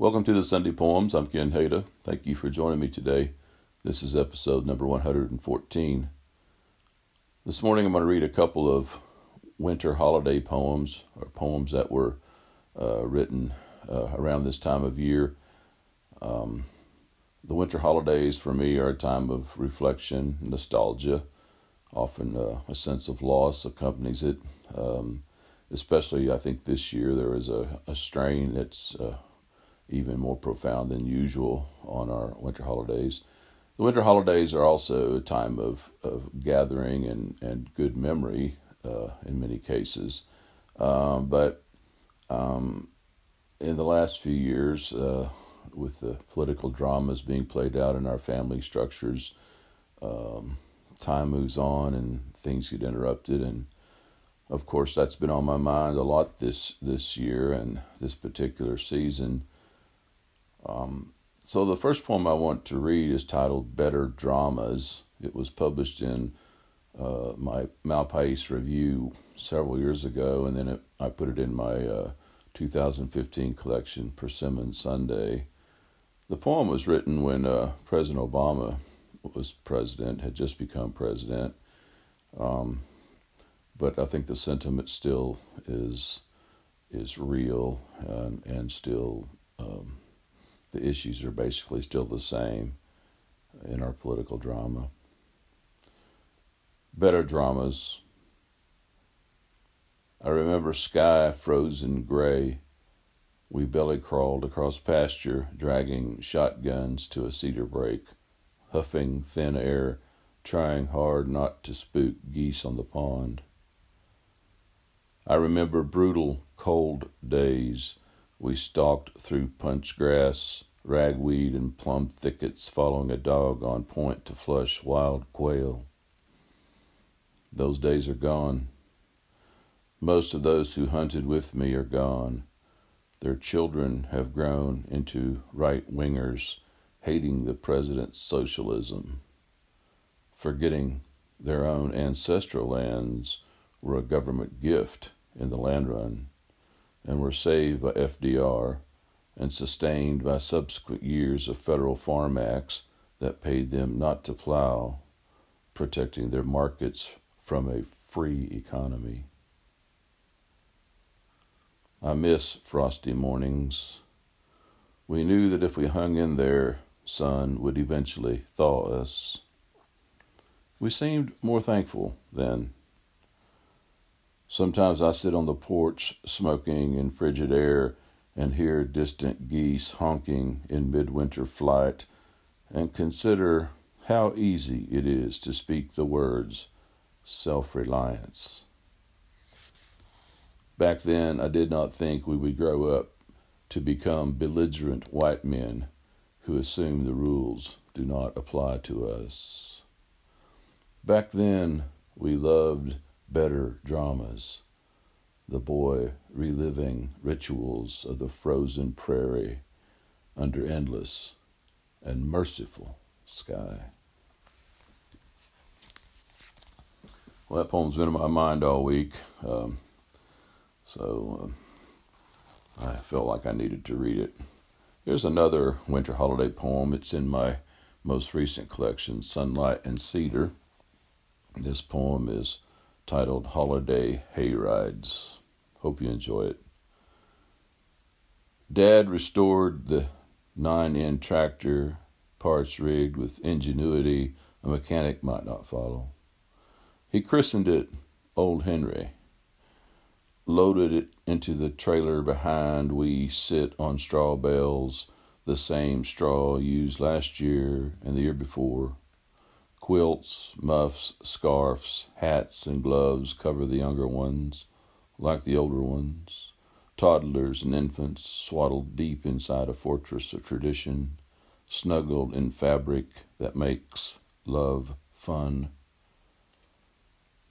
Welcome to the Sunday Poems. I'm Ken Hada. Thank you for joining me today. This is episode number 114. This morning I'm going to read a couple of winter holiday poems, or poems that were uh, written uh, around this time of year. Um, the winter holidays for me are a time of reflection, nostalgia. Often uh, a sense of loss accompanies it. Um, especially, I think this year there is a, a strain that's uh, even more profound than usual on our winter holidays. The winter holidays are also a time of, of gathering and, and good memory uh, in many cases. Um, but um, in the last few years, uh, with the political dramas being played out in our family structures, um, time moves on and things get interrupted. And of course, that's been on my mind a lot this, this year and this particular season. Um, so the first poem I want to read is titled Better Dramas. It was published in uh, my Malpais review several years ago, and then it, I put it in my uh, 2015 collection, Persimmon Sunday. The poem was written when uh, President Obama was president, had just become president. Um, but I think the sentiment still is is real and, and still um, the issues are basically still the same in our political drama. Better dramas. I remember sky frozen gray. We belly crawled across pasture, dragging shotguns to a cedar break, huffing thin air, trying hard not to spook geese on the pond. I remember brutal, cold days we stalked through punch grass, ragweed, and plum thickets, following a dog on point to flush wild quail. Those days are gone. Most of those who hunted with me are gone. Their children have grown into right wingers, hating the president's socialism, forgetting their own ancestral lands were a government gift in the land run and were saved by FDR and sustained by subsequent years of federal farm acts that paid them not to plow, protecting their markets from a free economy. I miss frosty mornings. We knew that if we hung in there, sun would eventually thaw us. We seemed more thankful then. Sometimes I sit on the porch smoking in frigid air and hear distant geese honking in midwinter flight and consider how easy it is to speak the words self reliance. Back then, I did not think we would grow up to become belligerent white men who assume the rules do not apply to us. Back then, we loved better dramas. The boy reliving rituals of the frozen prairie under endless and merciful sky. Well, that poem's been in my mind all week, um, so uh, I felt like I needed to read it. Here's another winter holiday poem. It's in my most recent collection, Sunlight and Cedar. This poem is titled Holiday Hayrides. Hope you enjoy it. Dad restored the 9N tractor, parts rigged with ingenuity a mechanic might not follow. He christened it Old Henry, loaded it into the trailer behind. We sit on straw bales, the same straw used last year and the year before. Quilts, muffs, scarfs, hats, and gloves cover the younger ones, like the older ones. Toddlers and infants swaddled deep inside a fortress of tradition, snuggled in fabric that makes love fun.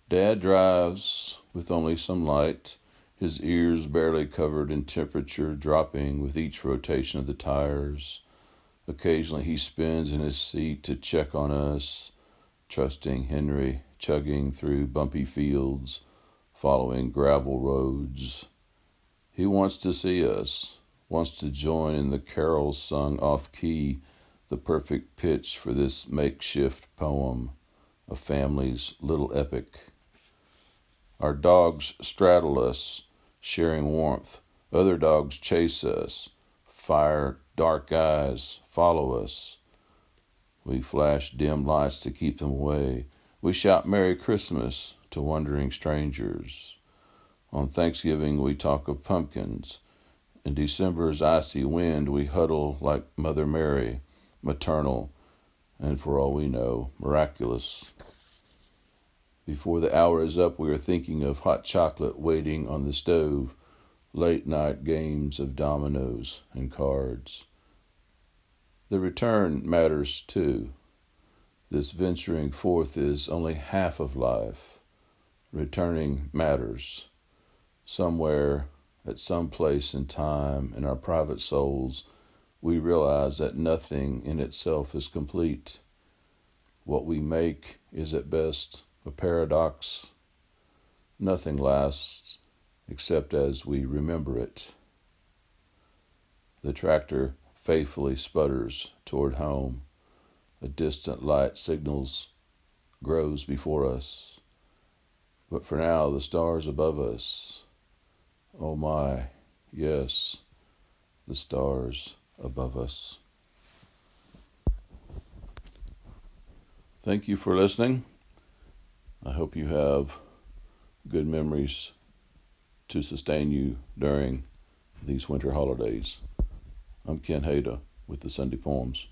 Dad drives with only some light, his ears barely covered in temperature dropping with each rotation of the tires. Occasionally he spins in his seat to check on us trusting Henry, chugging through bumpy fields, following gravel roads. He wants to see us, wants to join in the carols sung off key, the perfect pitch for this makeshift poem, a family's little epic. Our dogs straddle us, sharing warmth. Other dogs chase us. Fire dark eyes follow us. We flash dim lights to keep them away. We shout Merry Christmas to wondering strangers. On Thanksgiving, we talk of pumpkins. In December's icy wind, we huddle like Mother Mary, maternal, and for all we know, miraculous. Before the hour is up, we are thinking of hot chocolate waiting on the stove, late night games of dominoes and cards. The return matters too. This venturing forth is only half of life. Returning matters. Somewhere, at some place in time, in our private souls, we realize that nothing in itself is complete. What we make is at best a paradox. Nothing lasts except as we remember it. The tractor faithfully sputters toward home. A distant light signals grows before us. But for now, the stars above us. Oh my, yes, the stars above us. Thank you for listening. I hope you have good memories to sustain you during these winter holidays. I'm Ken Hada with the Sunday Poems.